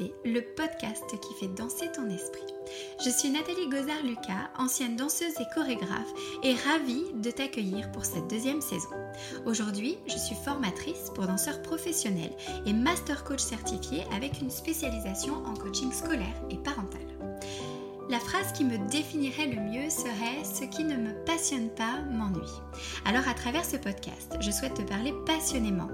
Le podcast qui fait danser ton esprit. Je suis Nathalie Gozard-Lucas, ancienne danseuse et chorégraphe, et ravie de t'accueillir pour cette deuxième saison. Aujourd'hui, je suis formatrice pour danseurs professionnels et master coach certifié avec une spécialisation en coaching scolaire et parental. La phrase qui me définirait le mieux serait ⁇ Ce qui ne me passionne pas m'ennuie ⁇ Alors à travers ce podcast, je souhaite te parler passionnément,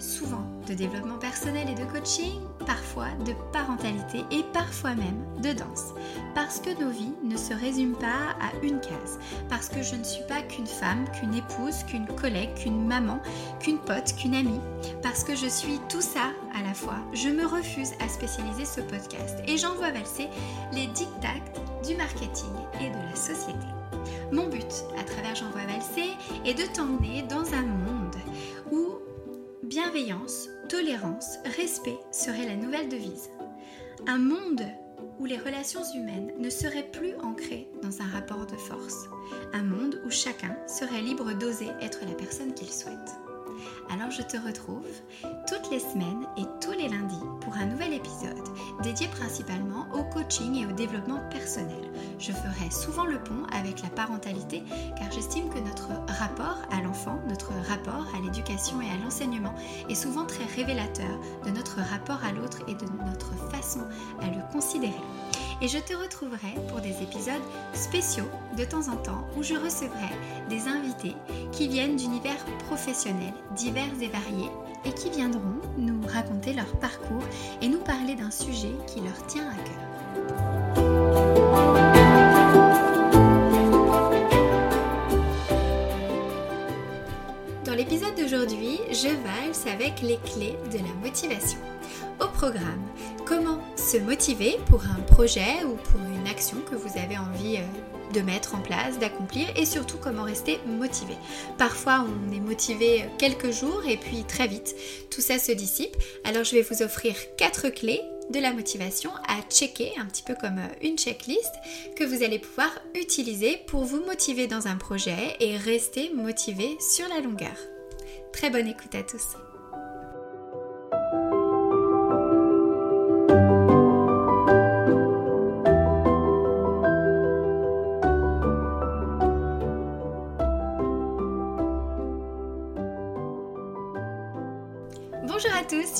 souvent de développement personnel et de coaching, parfois de parentalité et parfois même de danse. Parce que nos vies ne se résument pas à une case. Parce que je ne suis pas qu'une femme, qu'une épouse, qu'une collègue, qu'une maman, qu'une pote, qu'une amie. Parce que je suis tout ça à la fois. Je me refuse à spécialiser ce podcast et j'envoie valser les dictats du marketing et de la société. Mon but à travers J'envoie valser est de t'emmener dans un monde où bienveillance, tolérance, respect serait la nouvelle devise. Un monde où les relations humaines ne seraient plus ancrées dans un rapport de force. Un monde où chacun serait libre d'oser être la personne qu'il souhaite. Alors je te retrouve toutes les semaines et tous les lundis pour un nouvel épisode dédié principalement au coaching et au développement personnel. Je ferai souvent le pont avec la parentalité car j'estime que notre rapport à l'enfant, notre rapport à l'éducation et à l'enseignement est souvent très révélateur de notre rapport à l'autre et de notre façon à le considérer et je te retrouverai pour des épisodes spéciaux de temps en temps où je recevrai des invités qui viennent d'univers professionnels divers et variés et qui viendront nous raconter leur parcours et nous parler d'un sujet qui leur tient à cœur. Dans l'épisode d'aujourd'hui, je valse avec les clés de la motivation. Au programme, comment se motiver pour un projet ou pour une action que vous avez envie euh, de mettre en place, d'accomplir et surtout comment rester motivé. Parfois on est motivé quelques jours et puis très vite tout ça se dissipe. Alors je vais vous offrir quatre clés de la motivation à checker, un petit peu comme euh, une checklist, que vous allez pouvoir utiliser pour vous motiver dans un projet et rester motivé sur la longueur. Très bonne écoute à tous.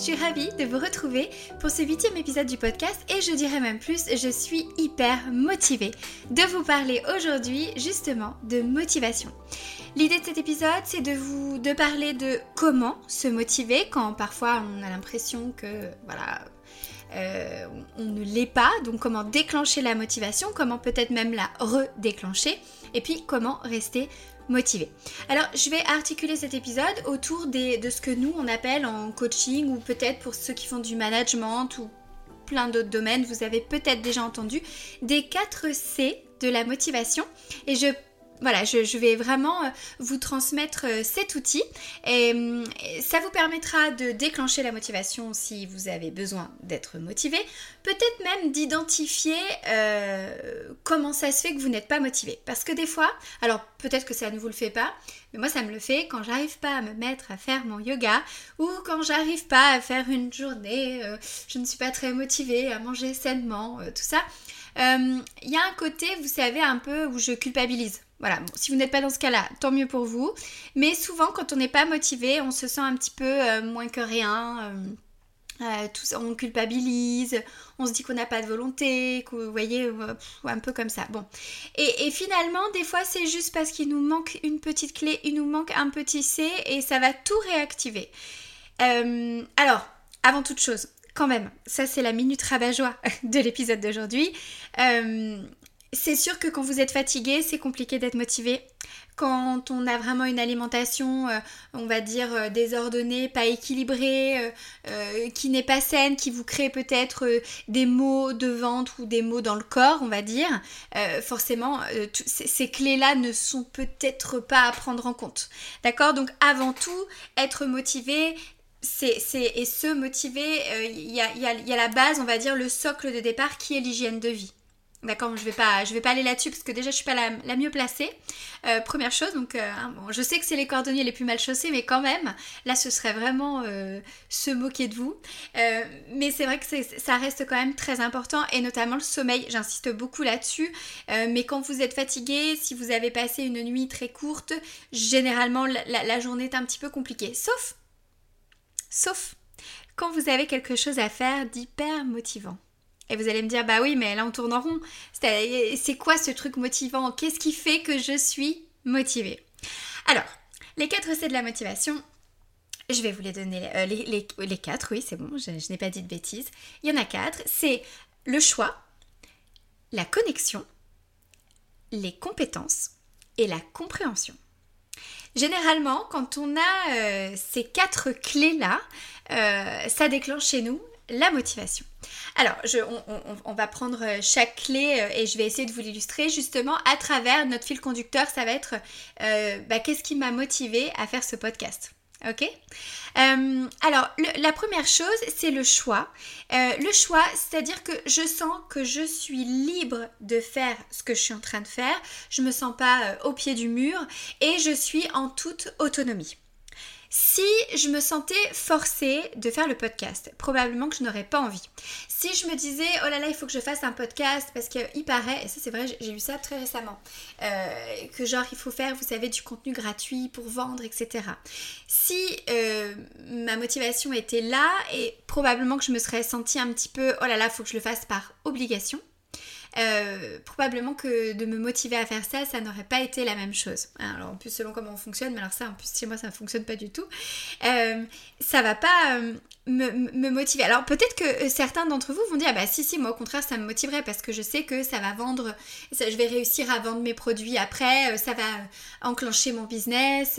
Suis ravie de vous retrouver pour ce huitième épisode du podcast et je dirais même plus, je suis hyper motivée de vous parler aujourd'hui justement de motivation. L'idée de cet épisode, c'est de vous de parler de comment se motiver quand parfois on a l'impression que voilà euh, on ne l'est pas, donc comment déclencher la motivation, comment peut-être même la redéclencher, et puis comment rester motivé. Alors, je vais articuler cet épisode autour de ce que nous, on appelle en coaching, ou peut-être pour ceux qui font du management, ou plein d'autres domaines, vous avez peut-être déjà entendu, des 4 C de la motivation. Et je voilà, je, vais vraiment euh, vous transmettre euh, cet outil et, ça vous permettra de déclencher la motivation si vous avez besoin d'être motivé, peut-être même d'identifier euh, comment ça se fait que vous n'êtes pas motivé. Parce que des fois, alors peut-être que ça ne vous le fait pas, mais moi ça me le fait quand j'arrive pas à me mettre à faire mon yoga ou quand j'arrive pas à faire une journée, je ne suis pas très motivée à manger sainement, tout ça. Il y a un côté, vous savez, un peu où je culpabilise. Voilà, si vous n'êtes pas dans ce cas-là, tant mieux pour vous. Mais souvent, quand on n'est pas motivé, on se sent un petit peu euh, moins que rien. Euh, euh, tout on culpabilise, on se dit qu'on n'a pas de volonté, vous voyez, un peu comme ça. Bon. Et, finalement, des fois, c'est juste parce qu'il nous manque une petite clé, il nous manque un petit C et ça va tout réactiver. alors, avant toute chose, quand même, ça c'est la minute rabat-joie de l'épisode d'aujourd'hui. C'est sûr que quand vous êtes fatigué, c'est compliqué d'être motivé. Quand on a vraiment une alimentation, euh, on va dire, euh, désordonnée, pas équilibrée, euh, qui n'est pas saine, qui vous crée peut-être des maux de ventre ou des maux dans le corps, on va dire, forcément, ces clés-là ne sont peut-être pas à prendre en compte. D'accord? Donc avant tout, être motivé, c'est, et se motiver, il y a la base, on va dire, le socle de départ qui est l'hygiène de vie. D'accord, je vais pas, je vais pas aller là-dessus parce que déjà je suis pas la, mieux placée. Euh, première chose, donc euh, bon, je sais que c'est les cordonniers les plus mal chaussés, mais quand même, là ce serait vraiment euh, se moquer de vous. mais c'est vrai que ça reste quand même très important et notamment le sommeil. J'insiste beaucoup là-dessus. mais quand vous êtes fatigué, si vous avez passé une nuit très courte, généralement la, la journée est un petit peu compliquée. Sauf, sauf quand vous avez quelque chose à faire d'hyper motivant. Et vous allez me dire, bah oui, mais là on tourne en rond. C'est quoi ce truc motivant? Qu'est-ce qui fait que je suis motivée? Alors, les quatre C de la motivation, je vais vous les donner, euh, les, quatre, oui, c'est bon, je, n'ai pas dit de bêtises. Il y en a quatre. C'est le choix, la connexion, les compétences et la compréhension. Généralement, quand on a euh, ces quatre clés-là, euh, ça déclenche chez nous la motivation. Alors, on, va prendre euh, chaque clé euh, et je vais essayer de vous l'illustrer justement à travers notre fil conducteur. Ça va être euh, bah, qu'est-ce qui m'a motivé à faire ce podcast. Ok? Alors, la première chose, c'est le choix. le choix, c'est-à-dire que je sens que je suis libre de faire ce que je suis en train de faire. Je me sens pas au pied du mur et je suis en toute autonomie. Si je me sentais forcée de faire le podcast, probablement que je n'aurais pas envie. Si je me disais, oh là là, il faut que je fasse un podcast parce qu'il paraît, et ça c'est vrai, j'ai vu ça très récemment, euh, que genre il faut faire, vous savez, du contenu gratuit pour vendre, etc. Si euh, ma motivation était là, et probablement que je me serais sentie un petit peu, oh là là, il faut que je le fasse par obligation. Euh, probablement que de me motiver à faire ça, ça n'aurait pas été la même chose. Alors en plus selon comment on fonctionne, mais alors ça en plus chez moi ça ne fonctionne pas du tout. Euh, ça va pas euh, me, motiver. Alors peut-être que certains d'entre vous vont dire ah bah si si moi au contraire ça me motiverait parce que je sais que ça va vendre, je vais réussir à vendre mes produits après, ça va enclencher mon business.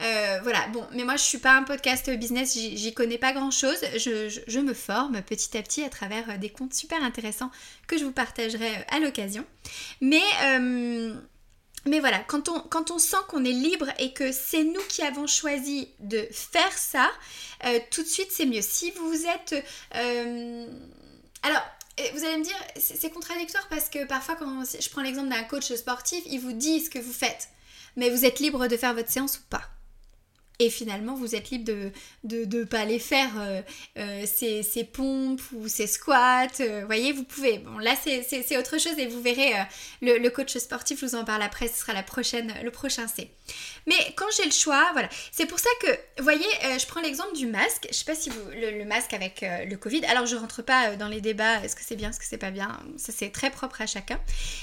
Euh, voilà, bon, mais moi je suis pas un podcast business, j'y connais pas grand chose. Je, me forme petit à petit à travers euh, des comptes super intéressants que je vous partagerai euh, à l'occasion. Mais, voilà, quand on, quand on sent qu'on est libre et que c'est nous qui avons choisi de faire ça, tout de suite c'est mieux. Si vous êtes. alors, vous allez me dire, c'est contradictoire parce que parfois, quand je prends l'exemple d'un coach sportif, il vous dit ce que vous faites. Mais vous êtes libre de faire votre séance ou pas et finalement vous êtes libre de ne pas aller faire euh, euh, ces, pompes ou ces squats. Vous euh, voyez, vous pouvez. Bon, là c'est autre chose et vous verrez le, coach sportif, vous en parle après, ce sera la prochaine, le prochain C. Mais quand j'ai le choix, voilà, c'est pour ça que, vous voyez, je prends l'exemple du masque. Je sais pas si vous le, masque avec le Covid. Alors je rentre pas dans les débats, est-ce que c'est bien, est-ce que c'est pas bien. Ça c'est très propre à chacun.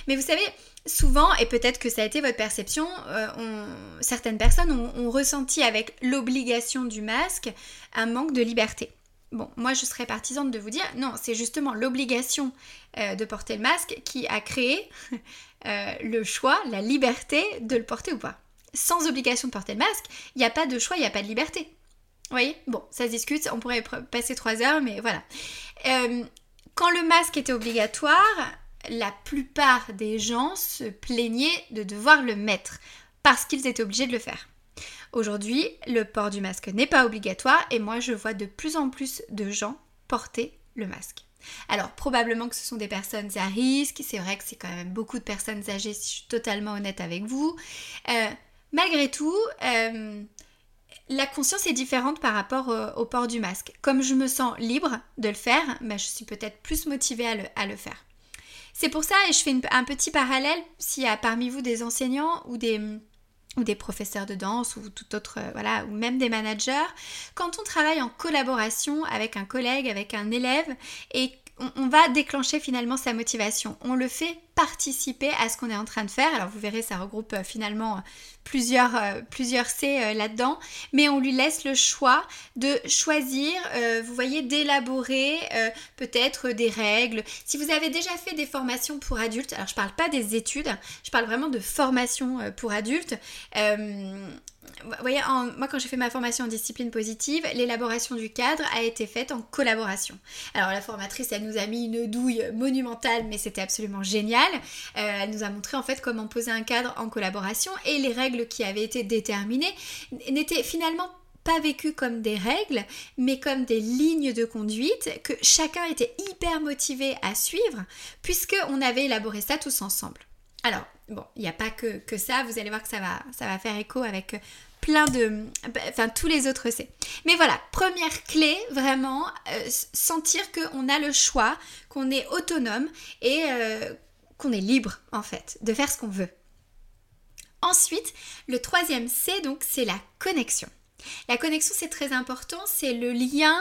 Mais vous savez, souvent, et peut-être que ça a été votre perception, euh, certaines personnes ont, ressenti avec l'obligation du masque un manque de liberté. Bon, moi je serais partisane de vous dire, non, c'est justement l'obligation euh, de porter le masque qui a créé euh, le choix, la liberté de le porter ou pas. Sans obligation de porter le masque, il n'y a pas de choix, il n'y a pas de liberté. Vous voyez? Bon, ça se discute, on pourrait passer trois heures, mais voilà. quand le masque était obligatoire, la plupart des gens se plaignaient de devoir le mettre parce qu'ils étaient obligés de le faire. Aujourd'hui, le port du masque n'est pas obligatoire et moi je vois de plus en plus de gens porter le masque. Alors probablement que ce sont des personnes à risque, c'est vrai que c'est quand même beaucoup de personnes âgées si je suis totalement honnête avec vous. Euh, malgré tout, euh, la conscience est différente par rapport au, port du masque. Comme je me sens libre de le faire, ben, je suis peut-être plus motivée à le faire. C'est pour ça, et je fais un petit parallèle, s'il y a parmi vous des enseignants ou des, ou des professeurs de danse ou tout autre, euh, voilà, ou même des managers, quand on travaille en collaboration avec un collègue, avec un élève, et on, va déclencher finalement sa motivation. On le fait participer à ce qu'on est en train de faire. Alors vous verrez, ça regroupe euh, finalement plusieurs, euh, plusieurs C euh, là-dedans, mais on lui laisse le choix de choisir, vous voyez, d'élaborer peut-être des règles. Si vous avez déjà fait des formations pour adultes, alors je parle pas des études, je parle vraiment de formation pour adultes vous voyez, moi quand j'ai fait ma formation en discipline positive, l'élaboration du cadre a été faite en collaboration. Alors la formatrice, elle nous a mis une douille monumentale, mais c'était absolument génial. Euh, elle nous a montré en fait comment poser un cadre en collaboration et les règles qui avaient été déterminées n'étaient finalement pas vécu comme des règles, mais comme des lignes de conduite que chacun était hyper motivé à suivre, puisqu'on avait élaboré ça tous ensemble. Alors, bon, il n'y a pas que, que, ça, vous allez voir que ça va, faire écho avec plein de... Enfin, tous les autres c'est. Mais voilà, première clé, vraiment, euh, sentir qu'on a le choix, qu'on est autonome et euh, qu'on est libre, en fait, de faire ce qu'on veut. Ensuite, le troisième C, donc, c'est la connexion. La connexion, c'est très important, c'est le lien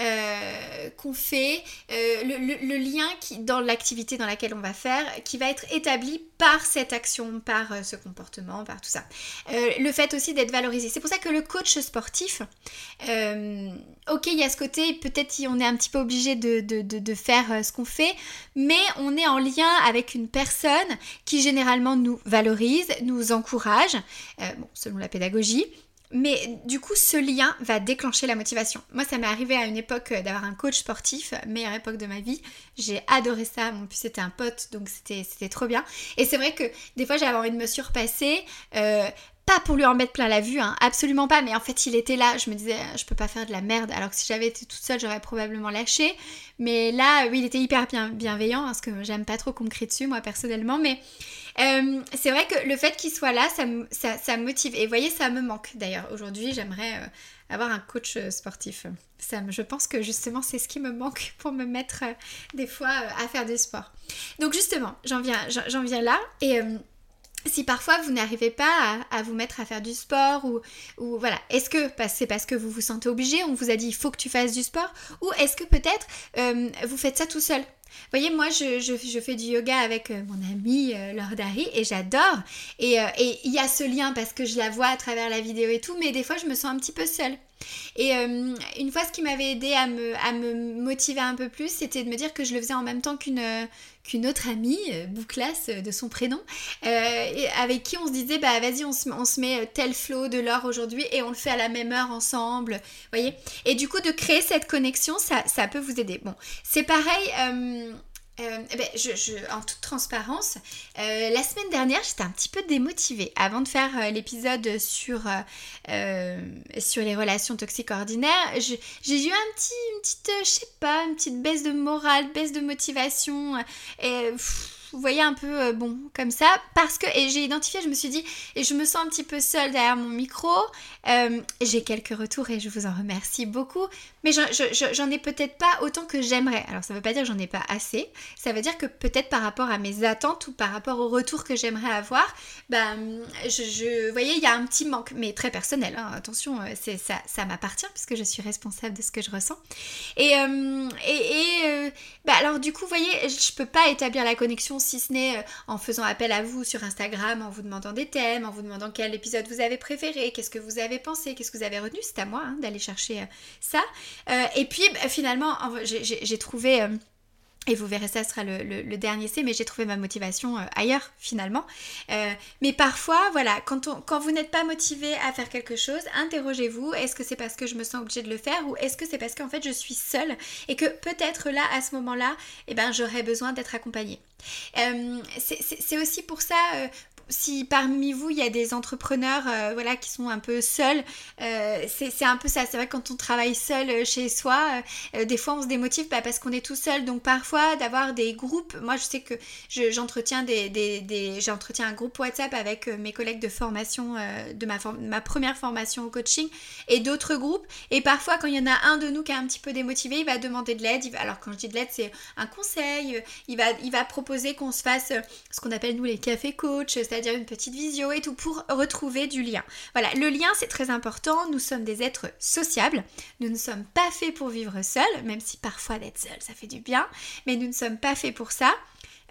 euh, qu'on fait, euh, le, lien dans l'activité dans laquelle on va faire, qui va être établi par cette action, par euh, ce comportement, par tout ça. le fait aussi d'être valorisé. C'est pour ça que le coach sportif, ok, il y a ce côté, peut-être on est un petit peu obligé de, faire ce qu'on fait, mais on est en lien avec une personne qui généralement nous valorise, nous encourage, selon la pédagogie. Mais du coup, ce lien va déclencher la motivation. Moi, ça m'est arrivé à une époque euh, d'avoir un coach sportif, meilleure époque de ma vie. J'ai adoré ça. Mon plus, c'était un pote, donc c'était trop bien. Et c'est vrai que des fois, j'avais envie de me surpasser. Euh, pas pour lui en mettre plein la vue, hein, absolument pas, mais en fait il était là, je me disais je peux pas faire de la merde, alors que si j'avais été toute seule j'aurais probablement lâché, mais là oui il était hyper bien, bienveillant, parce que j'aime pas trop qu'on me crie dessus moi personnellement, mais euh, c'est vrai que le fait qu'il soit là, ça, ça, motive. Et vous voyez, ça me manque d'ailleurs. Aujourd'hui, j'aimerais euh, avoir un coach euh, sportif. Ça, je pense que justement, c'est ce qui me manque pour me mettre des fois à faire du sport. Donc justement, j'en viens, j'en viens là. Et si parfois vous n'arrivez pas à, vous mettre à faire du sport ou voilà, est-ce que c'est parce que vous vous sentez obligé, on vous a dit il faut que tu fasses du sport ou est-ce que peut-être vous faites ça tout seul? Vous voyez, moi, je, fais du yoga avec euh, mon amie euh, Laure Dari et j'adore. Euh, et il y a ce lien parce que je la vois à travers la vidéo et tout, mais des fois, je me sens un petit peu seule. Et une fois, ce qui m'avait aidé à me, à me motiver un peu plus, c'était de me dire que je le faisais en même temps qu'une qu'une autre amie, Bouclas de son prénom, avec qui on se disait, bah vas-y, on se, on se met tel flow de l'or aujourd'hui et on le fait à la même heure ensemble, voyez Et du coup, de créer cette connexion, ça, ça peut vous aider. Bon, c'est pareil euh, eh ben, je, en toute transparence, euh, la semaine dernière, j'étais un petit peu démotivée. Avant de faire euh, l'épisode sur, sur les relations toxiques ordinaires, j'ai eu un petit, une petite, je sais pas, une petite baisse de morale, baisse de motivation. Et, vous voyez un peu euh, bon comme ça. Parce que et j'ai identifié je me suis dit et je me sens un petit peu seule derrière mon micro. Euh, j'ai quelques retours et je vous en remercie beaucoup. Mais j'en ai peut-être pas autant que j'aimerais. Alors ça veut pas dire que j'en ai pas assez. Ça veut dire que peut-être par rapport à mes attentes ou par rapport au retour que j'aimerais avoir ben je, voyez il y a un petit manque mais très personnel hein, attention euh, c'est ça ça m'appartient puisque je suis responsable de ce que je ressens. Et et, bah, alors du coup vous voyez je peux pas établir la connexion si ce n'est euh, en faisant appel à vous sur Instagram, en vous demandant des thèmes, en vous demandant quel épisode vous avez préféré, qu'est-ce que vous avez pensé, qu'est-ce que vous avez retenu. C'est à moi hein, d'aller chercher euh, ça. Euh, et puis bah, finalement, j'ai trouvé... Et vous verrez, ça sera le, dernier C, mais j'ai trouvé ma motivation ailleurs finalement. mais parfois, voilà, quand, on, quand vous n'êtes pas motivé à faire quelque chose, interrogez-vous, est-ce que c'est parce que je me sens obligée de le faire ou est-ce que c'est parce qu'en fait je suis seule et que peut-être là, à ce moment-là, eh ben, j'aurais besoin d'être accompagnée. Euh, c'est aussi pour ça, euh, si parmi vous il y a des entrepreneurs euh, voilà, qui sont un peu seuls, euh, c'est un peu ça. C'est vrai que quand on travaille seul euh, chez soi, des fois on se démotive bah, parce qu'on est tout seul. Donc parfois d'avoir des groupes, moi je sais que j'entretiens des, des, un groupe WhatsApp avec mes collègues de formation, de ma, ma première formation au coaching et d'autres groupes. Et parfois quand il y en a un de nous qui est un petit peu démotivé, il va demander de l'aide. Alors quand je dis de l'aide, c'est un conseil. Il va, il va proposer qu'on se fasse ce qu'on appelle nous les cafés coach, c'est-à-dire une petite visio et tout pour retrouver du lien. Voilà, le lien c'est très important, nous sommes des êtres sociables, nous ne sommes pas faits pour vivre seuls, même si parfois d'être seul ça fait du bien, mais nous ne sommes pas faits pour ça.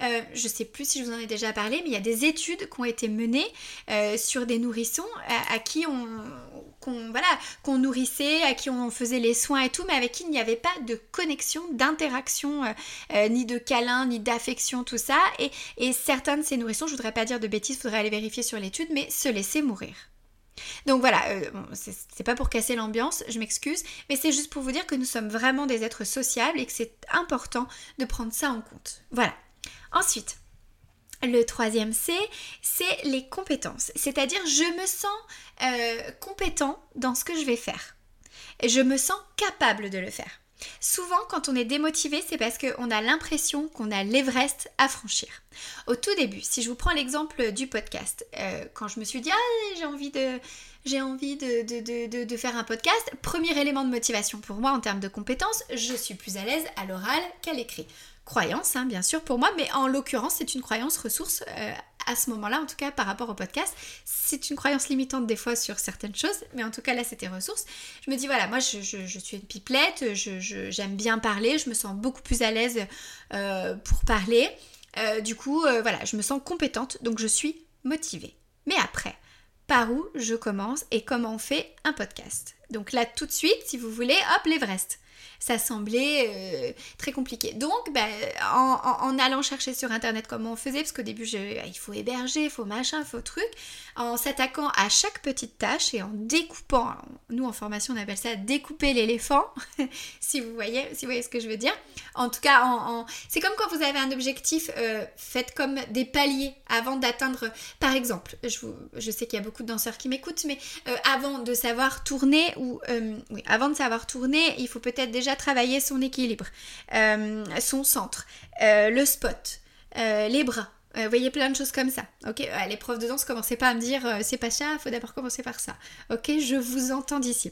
Euh, je ne sais plus si je vous en ai déjà parlé, mais il y a des études qui ont été menées euh, sur des nourrissons à, qui on, voilà, qu'on nourrissait, à qui on faisait les soins et tout, mais avec qui il n'y avait pas de connexion, d'interaction, euh, ni de câlin, ni d'affection, tout ça. Et, et certains de ces nourrissons, je voudrais pas dire de bêtises, faudrait aller vérifier sur l'étude, mais se laisser mourir. Donc voilà, c'est pas pour casser l'ambiance, je m'excuse, mais c'est juste pour vous dire que nous sommes vraiment des êtres sociables et que c'est important de prendre ça en compte. Voilà. Ensuite, le troisième C, c'est les compétences. C'est-à-dire, je me sens euh, compétent dans ce que je vais faire. Je me sens capable de le faire. Souvent, quand on est démotivé, c'est parce qu'on a l'impression qu'on a l'Everest à franchir. Au tout début, si je vous prends l'exemple du podcast, euh, quand je me suis dit, ah, j'ai envie de, j'ai envie de, de, faire un podcast, premier élément de motivation pour moi en termes de compétences, je suis plus à l'aise à l'oral qu'à l'écrit. Croyance, hein, bien sûr, pour moi, mais en l'occurrence, c'est une croyance ressource euh, à ce moment-là, en tout cas par rapport au podcast. C'est une croyance limitante des fois sur certaines choses, mais en tout cas là c'était ressources. Je me dis voilà, moi je, suis une pipelette, j'aime bien parler, je me sens beaucoup plus à l'aise euh, pour parler. Euh, du coup, voilà, je me sens compétente, donc je suis motivée. Mais après, par où je commence et comment on fait un podcast? Donc là tout de suite, si vous voulez, hop, l'Everest ça semblait euh, très compliqué. Donc, bah, en, allant chercher sur internet comment on faisait, parce qu'au début, il faut héberger, il faut machin, il faut truc, en s'attaquant à chaque petite tâche et en découpant, nous en formation on appelle ça découper l'éléphant, si vous voyez, si vous voyez ce que je veux dire. En tout cas, c'est comme quand vous avez un objectif, euh, faites comme des paliers avant d'atteindre, par exemple, je, je sais qu'il y a beaucoup de danseurs qui m'écoutent, mais euh, avant de savoir tourner ou avant de savoir tourner, il faut peut-être déjà travailler son équilibre, euh, son centre, euh, le spot, euh, les bras. vous voyez plein de choses comme ça. Ok, les profs de danse, commencez pas à me dire c'est pas ça, faut d'abord commencer par ça. Ok, je vous entends d'ici.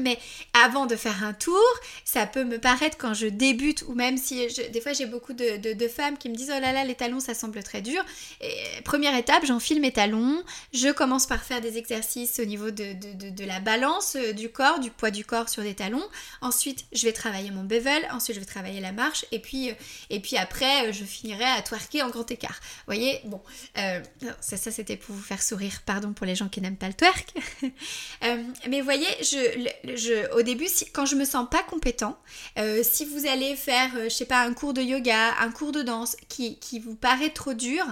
Mais avant de faire un tour, ça peut me paraître quand je débute, ou même si des fois j'ai beaucoup de, femmes qui me disent oh là là les talons ça semble très dur. Première étape, j'enfile mes talons, je commence par faire des exercices au niveau de, la balance euh, du corps, du poids du corps sur des talons. Ensuite, je vais travailler mon bevel, ensuite je vais travailler la marche, et puis, euh, et puis après, euh, je finirai à twerker en grand écart. Vous voyez, bon, ça, ça c'était pour vous faire sourire, pardon pour les gens qui n'aiment pas le twerk. mais vous voyez, je au début, quand je me sens pas compétent, euh, si vous allez faire, euh, je sais pas, un cours de yoga, un cours de danse qui, vous paraît trop dur,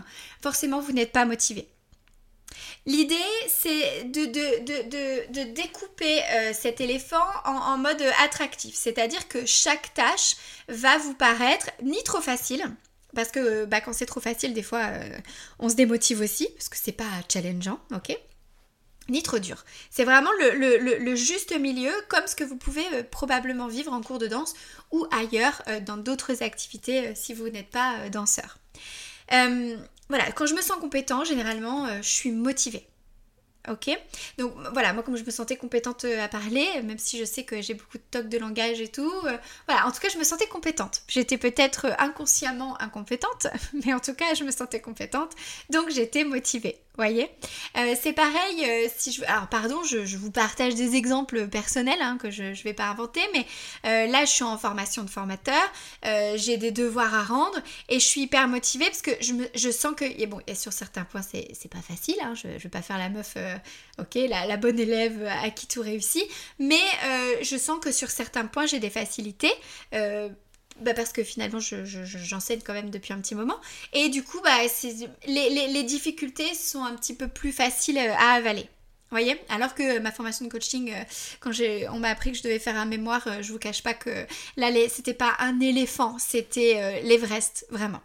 forcément vous n'êtes pas motivé. L'idée, c'est de, découper euh, cet éléphant en, mode attractif, c'est-à-dire que chaque tâche va vous paraître ni trop facile, parce que bah, quand c'est trop facile, des fois, on se démotive aussi, parce que c'est pas challengeant, ok? Ni trop dur. C'est vraiment le, juste milieu, comme ce que vous pouvez euh, probablement vivre en cours de danse ou ailleurs euh, dans d'autres activités euh, si vous n'êtes pas danseur. voilà, quand je me sens compétent, généralement, je suis motivée. Ok? Donc voilà, moi comme je me sentais compétente à parler, même si je sais que j'ai beaucoup de tocs de langage et tout, voilà, en tout cas je me sentais compétente. J'étais peut-être inconsciemment incompétente, mais en tout cas je me sentais compétente, donc j'étais motivée voyez. Euh, C'est pareil, euh, si je... Alors pardon, je, vous partage des exemples personnels hein, que je ne vais pas inventer, mais euh, là je suis en formation de formateur, j'ai des devoirs à rendre et je suis hyper motivée parce que je, me, sens que... Et bon, et sur certains points c'est pas facile, hein, je ne vais pas faire la meuf, ok, la, bonne élève à qui tout réussit, mais je sens que sur certains points j'ai des facilités bah parce que finalement j'enseigne quand même depuis un petit moment. Et du coup bah, les, difficultés sont un petit peu plus faciles à avaler voyez Alors que ma formation de coaching, euh, quand on m'a appris que je devais faire un mémoire, euh, je vous cache pas que là, c'était pas un éléphant, c'était euh, l'Everest, vraiment.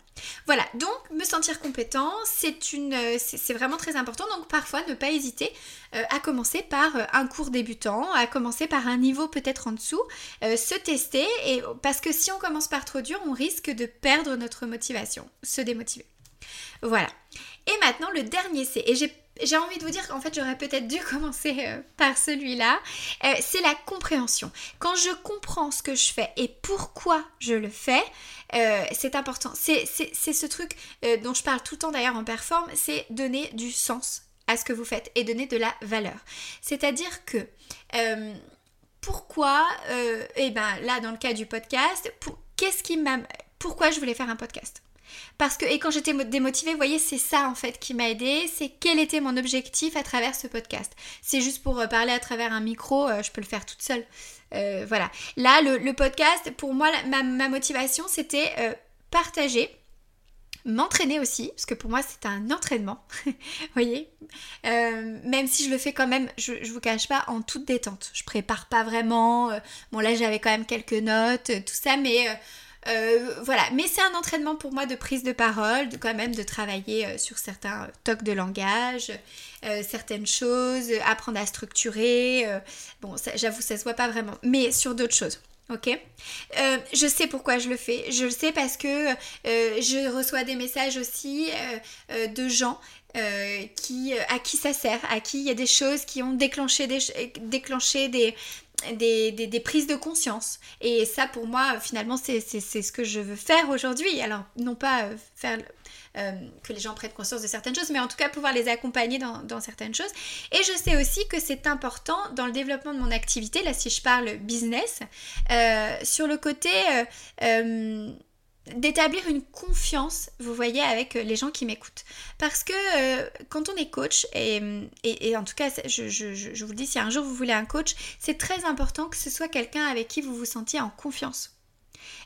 Voilà, donc me sentir compétent, c'est une, c'est vraiment très important. Donc parfois, ne pas hésiter à commencer par un cours débutant, à commencer par un niveau peut-être en dessous, se tester, et parce que si on commence par trop dur, on risque de perdre notre motivation, se démotiver. Voilà. Et maintenant, le dernier C. Et j'ai j'ai envie de vous dire qu'en fait j'aurais peut-être dû commencer euh, par celui-là, euh, c'est la compréhension. Quand je comprends ce que je fais et pourquoi je le fais, euh, c'est important. C'est ce truc dont je parle tout le temps d'ailleurs en perform, c'est donner du sens à ce que vous faites et donner de la valeur. C'est-à-dire que pourquoi, et eh ben là dans le cas du podcast, qu'est-ce qui m'a... Pourquoi je voulais faire un podcast? Parce que, et quand j'étais démotivée, vous voyez, c'est ça en fait qui m'a aidé, c'est quel était mon objectif à travers ce podcast. C'est juste pour euh, parler à travers un micro, euh, je peux le faire toute seule. Euh, voilà. Là, le, podcast, pour moi, ma, motivation, c'était partager m'entraîner aussi, parce que pour moi c'est un entraînement, vous voyez, même si je le fais quand même, je, je vous cache pas, en toute détente. Je prépare pas vraiment, bon là j'avais quand même quelques notes, tout ça, mais voilà, mais c'est un entraînement pour moi de prise de parole, de, quand même de travailler sur certains tocs de langage, certaines choses, apprendre à structurer. bon, j'avoue, ça se voit pas vraiment, mais sur d'autres choses. Ok? Euh, Je sais pourquoi je le fais. Je le sais parce que euh, je reçois des messages aussi euh, de gens qui, à qui ça sert, à qui il y a des choses qui ont déclenché déclenché des, des, des, prises de conscience. Et ça, pour moi, finalement, c'est ce que je veux faire aujourd'hui. Alors, non pas faire euh, que les gens prennent conscience de certaines choses, mais en tout cas pouvoir les accompagner dans, certaines choses. Et je sais aussi que c'est important dans le développement de mon activité, là si je parle business, euh, sur le côté euh, d'établir une confiance, vous voyez, avec les gens qui m'écoutent. Parce que quand on est coach, et, en tout cas, je, vous le dis, si un jour vous voulez un coach, c'est très important que ce soit quelqu'un avec qui vous vous sentiez en confiance.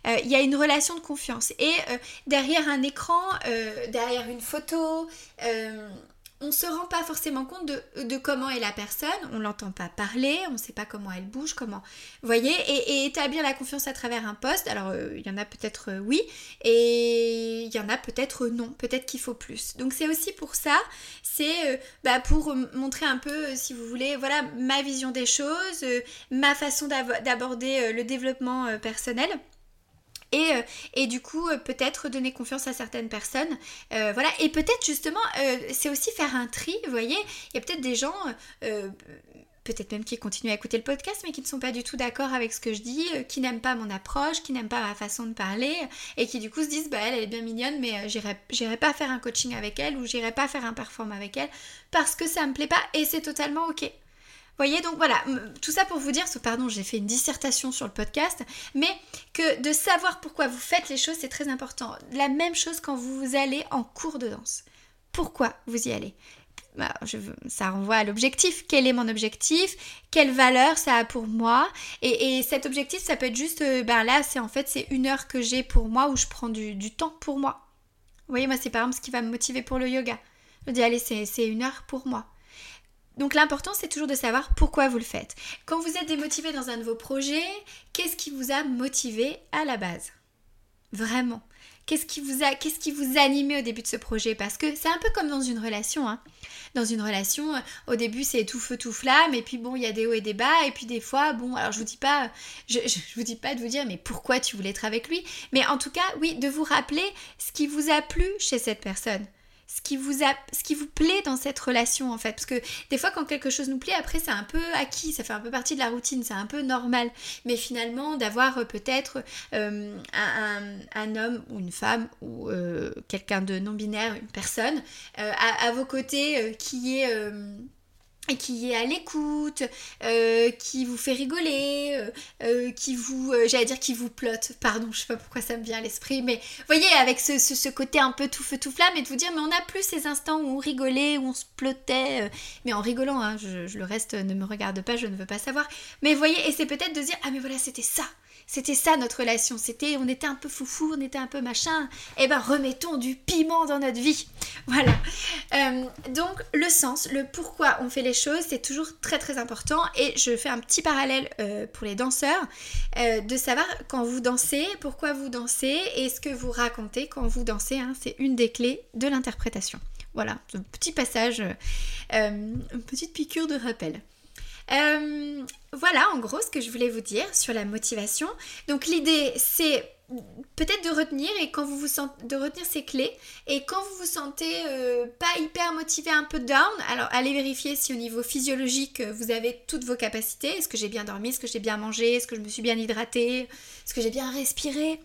Euh, il y a une relation de confiance. Et euh, derrière un écran, euh, derrière une photo, on ne se rend pas forcément compte de, comment est la personne, on l'entend pas parler, on ne sait pas comment elle bouge, comment... Voyez, et, établir la confiance à travers un poste, alors il y en a peut-être oui, et il y en a peut-être non, peut-être qu'il faut plus. Donc c'est aussi pour ça, c'est bah, pour montrer un peu, si vous voulez, voilà, ma vision des choses, ma façon d'aborder le développement personnel. Et, euh, et, du coup euh, peut-être donner confiance à certaines personnes. Euh, voilà, et peut-être justement, c'est aussi faire un tri, vous voyez, il y a peut-être des gens, peut-être même qui continuent à écouter le podcast, mais qui ne sont pas du tout d'accord avec ce que je dis, qui n'aiment pas mon approche, qui n'aiment pas ma façon de parler, et qui du coup se disent, bah elle, elle est bien mignonne, mais j'irai pas faire un coaching avec elle, ou j'irai pas faire un perform avec elle, parce que ça me plaît pas, et c'est totalement ok voyez, donc voilà, tout ça pour vous dire, pardon, j'ai fait une dissertation sur le podcast, mais que de savoir pourquoi vous faites les choses, c'est très important. La même chose quand vous allez en cours de danse. Pourquoi vous y allez? Bah, ça renvoie à l'objectif. Quel est mon objectif? Quelle valeur ça a pour moi? Et, cet objectif, ça peut être juste, euh, ben là, c'est en fait, c'est une heure que j'ai pour moi où je prends du, temps pour moi. Vous voyez, moi, c'est par exemple ce qui va me motiver pour le yoga. Je dis, allez, c'est une heure pour moi. Donc l'important c'est toujours de savoir pourquoi vous le faites. Quand vous êtes démotivé dans un de vos projets, qu'est-ce qui vous a motivé à la base? Vraiment. Qu'est-ce qui vous a qu'est-ce animait au début de ce projet? Parce que c'est un peu comme dans une relation. Hein. Dans une relation, au début c'est tout feu tout flamme, et puis bon il y a des hauts et des bas, et puis des fois bon alors je vous dis pas je, vous dis pas de vous dire mais pourquoi tu voulais être avec lui, mais en tout cas oui de vous rappeler ce qui vous a plu chez cette personne ce qui vous plaît dans cette relation en fait. Parce que des fois quand quelque chose nous plaît après c'est un peu acquis ça fait un peu partie de la routine c'est un peu normal. Mais finalement d'avoir euh, peut-être euh, un, homme ou une femme ou euh, quelqu'un de non binaire une personne à, vos côtés qui est qui est à l'écoute, euh, qui vous fait rigoler, euh, euh, qui vous, j'allais dire qui vous plotte, pardon, je sais pas pourquoi ça me vient à l'esprit, mais voyez, avec ce, côté un peu tout feu tout flamme et de vous dire, mais on n'a plus ces instants où on rigolait, où on se plottait, mais en rigolant, hein, je, le reste ne me regarde pas, je ne veux pas savoir, mais voyez, et c'est peut-être de dire, ah mais voilà, c'était ça, c'était ça notre relation, c'était, on était un peu foufou, on était un peu machin, et eh ben remettons du piment dans notre vie, voilà. donc le sens, le pourquoi on fait les choses, c'est toujours très très important. Et je fais un petit parallèle euh, pour les danseurs, euh, de savoir quand vous dansez, pourquoi vous dansez et ce que vous racontez quand vous dansez. Hein. c'est une des clés de l'interprétation. Voilà, petit passage, euh, une petite piqûre de rappel. Voilà en gros ce que je voulais vous dire sur la motivation. Donc l'idée c'est peut-être de retenir et quand vous vous sentez de retenir ces clés. Et quand vous vous sentez euh, pas hyper motivé un peu down alors allez vérifier si au niveau physiologique euh, vous avez toutes vos capacités. Est-ce que j'ai bien dormi? Est-ce que j'ai bien mangé? Est-ce que je me suis bien hydratée? Est-ce que j'ai bien respiré?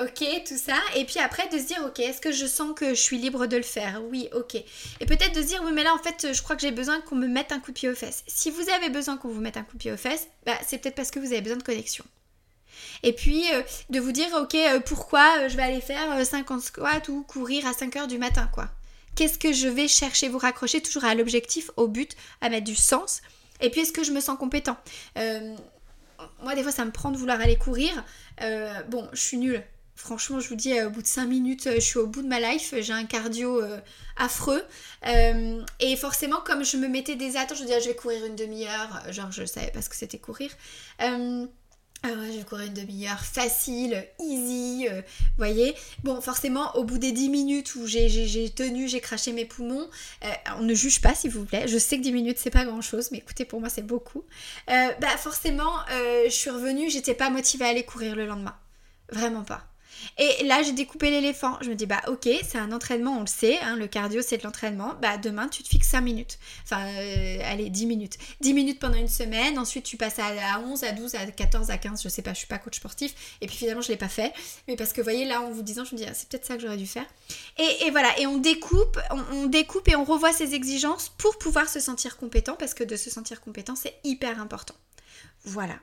Ok tout ça et puis après de se dire ok est-ce que je sens que je suis libre de le faire? Oui ok et peut-être de se dire oui mais là en fait je crois que j'ai besoin qu'on me mette un coup de pied aux fesses si vous avez besoin qu'on vous mette un coup de pied aux fesses bah, c'est peut-être parce que vous avez besoin de connexion et puis euh, de vous dire, ok, euh, pourquoi euh, je vais aller faire 50 squats ou courir à 5 heures du matin, quoi. Qu'est-ce que je vais chercher? Vous raccrocher toujours à l'objectif, au but, à mettre du sens. Et puis est-ce que je me sens compétent? Moi, des fois, ça me prend de vouloir aller courir. bon, je suis nulle. Franchement, je vous dis, au bout de 5 minutes, je suis au bout de ma life. J'ai un cardio affreux. et forcément, comme je me mettais des attentes, je me disais, ah, je vais courir une demi-heure. Genre, je savais pas ce que c'était courir Alors, je vais courir une demi-heure facile, easy, vous voyez. Bon, forcément, au bout des 10 minutes où j'ai tenu, j'ai craché mes poumons, on ne juge pas s'il vous plaît. Je sais que 10 minutes c'est pas grand chose, mais écoutez, pour moi c'est beaucoup. bah, forcément, je suis revenue, j'étais pas motivée à aller courir le lendemain. Vraiment pas. Et là, j'ai découpé l'éléphant. Je me dis, bah ok, c'est un entraînement, on le sait, hein, le cardio c'est de l'entraînement. Bah demain, tu te fixes 5 minutes. Enfin, euh, allez, 10 minutes. 10 minutes pendant une semaine, ensuite tu passes à, 11, à 12, à 14, à 15, je sais pas, je suis pas coach sportif. Et puis finalement, je l'ai pas fait. Mais parce que vous voyez, là, en vous disant, je me dis, ah, c'est peut-être ça que j'aurais dû faire. Et, voilà, et on découpe, on découpe et on revoit ses exigences pour pouvoir se sentir compétent, parce que de se sentir compétent, c'est hyper important. Voilà.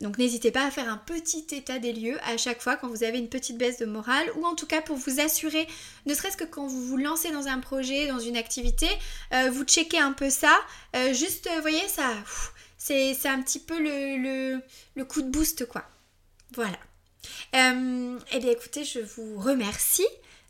Donc n'hésitez pas à faire un petit état des lieux à chaque fois quand vous avez une petite baisse de morale ou en tout cas pour vous assurer, ne serait-ce que quand vous vous lancez dans un projet, dans une activité, euh, vous checkez un peu ça. Euh, juste, vous voyez, ça, c'est un petit peu le, le, coup de boost quoi. Voilà. Euh, eh bien écoutez, je vous remercie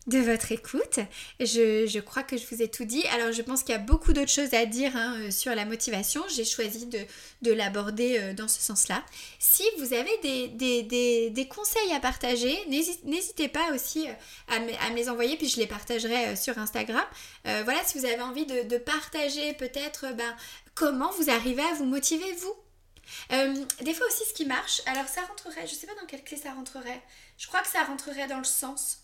de votre écoute. Je, crois que je vous ai tout dit. Alors je pense qu'il y a beaucoup d'autres choses à dire hein, euh, sur la motivation. J'ai choisi de, l'aborder euh, dans ce sens-là. Si vous avez des, conseils à partager, n'hésitez pas aussi euh, à me, les envoyer, puis je les partagerai sur Instagram. voilà, si vous avez envie de, partager peut-être ben, comment vous arrivez à vous motiver vous? des fois aussi ce qui marche, alors ça rentrerait, je sais pas dans quelle clé ça rentrerait. Je crois que ça rentrerait dans le sens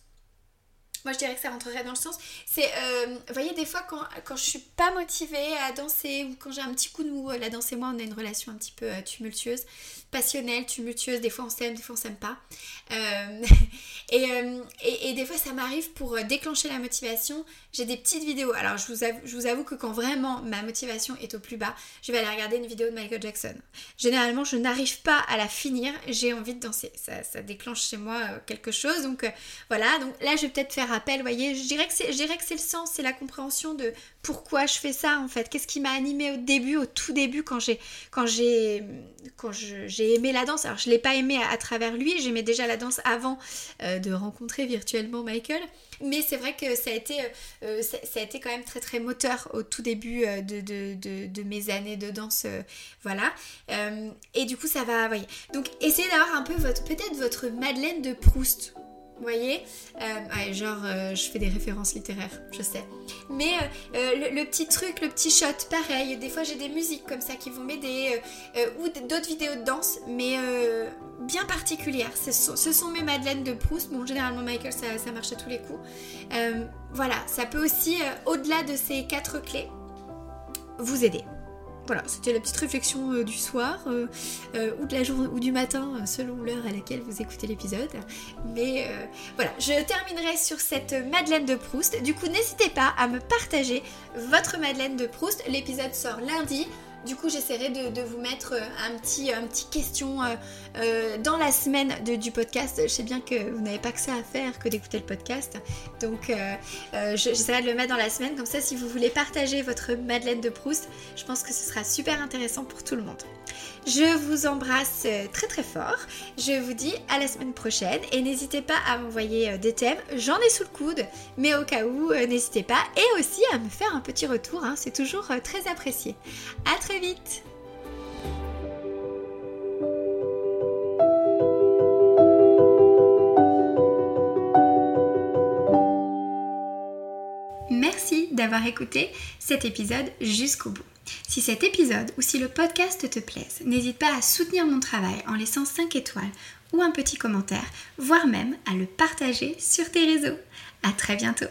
moi je dirais que ça rentrerait dans le sens. C'est, euh, vous voyez, des fois quand, quand je suis pas motivée à danser ou quand j'ai un petit coup de mou, la danse et moi on a une relation un petit peu euh, tumultueuse, passionnelle, tumultueuse, des fois on s'aime, des fois on s'aime pas. Euh, et, et, des fois ça m'arrive pour déclencher la motivation, j'ai des petites vidéos. Alors je vous, avoue, je vous avoue que quand vraiment ma motivation est au plus bas, je vais aller regarder une vidéo de Michael Jackson. Généralement je n'arrive pas à la finir, j'ai envie de danser. Ça, ça déclenche chez moi quelque chose. Donc voilà, donc là je vais peut-être faire voyez, je dirais que c'est, je que c'est le sens, c'est la compréhension de pourquoi je fais ça en fait. Qu'est-ce qui m'a animé au début, au tout début quand j'ai, quand j'ai, quand j'ai aimé la danse. Alors je l'ai pas aimé à, travers lui, j'aimais déjà la danse avant euh, de rencontrer virtuellement Michael. Mais c'est vrai que ça a été, euh, ça, a été quand même très très moteur au tout début euh, de, de, de, mes années de danse. voilà. et du coup, ça va, voyez. Donc, essayez d'avoir un peu votre, peut-être votre Madeleine de Proust. Vous voyez euh, Genre, euh, je fais des références littéraires, je sais. Mais euh, le, petit truc, le petit shot, pareil. Des fois, j'ai des musiques comme ça qui vont m'aider. ou d'autres vidéos de danse, mais bien particulières. Ce sont, mes Madeleines de Proust. Bon, généralement, Michael, ça, ça marche à tous les coups. voilà, ça peut aussi, au-delà de ces quatre clés, vous aider. Voilà, c'était la petite réflexion euh, du soir euh, euh, ou de la journée ou du matin selon l'heure à laquelle vous écoutez l'épisode. Mais voilà, je terminerai sur cette Madeleine de Proust. Du coup, n'hésitez pas à me partager votre Madeleine de Proust. L'épisode sort lundi. Du coup, j'essaierai de, vous mettre euh, un petit, un petit question euh, euh, dans la semaine du podcast. Je sais bien que vous n'avez pas que ça à faire que d'écouter le podcast. Donc, j'essaierai de le mettre dans la semaine. Comme ça, si vous voulez partager votre Madeleine de Proust, je pense que ce sera super intéressant pour tout le monde. Je vous embrasse très très fort. Je vous dis à la semaine prochaine et n'hésitez pas à m'envoyer des thèmes. J'en ai sous le coude, mais au cas où, n'hésitez pas. Et aussi à me faire un petit retour. Hein. C'est toujours très apprécié. À très vite. Merci d'avoir écouté cet épisode jusqu'au bout. Si cet épisode ou si le podcast te plaise, n'hésite pas à soutenir mon travail en laissant 5 étoiles ou un petit commentaire, voire même à le partager sur tes réseaux. À très bientôt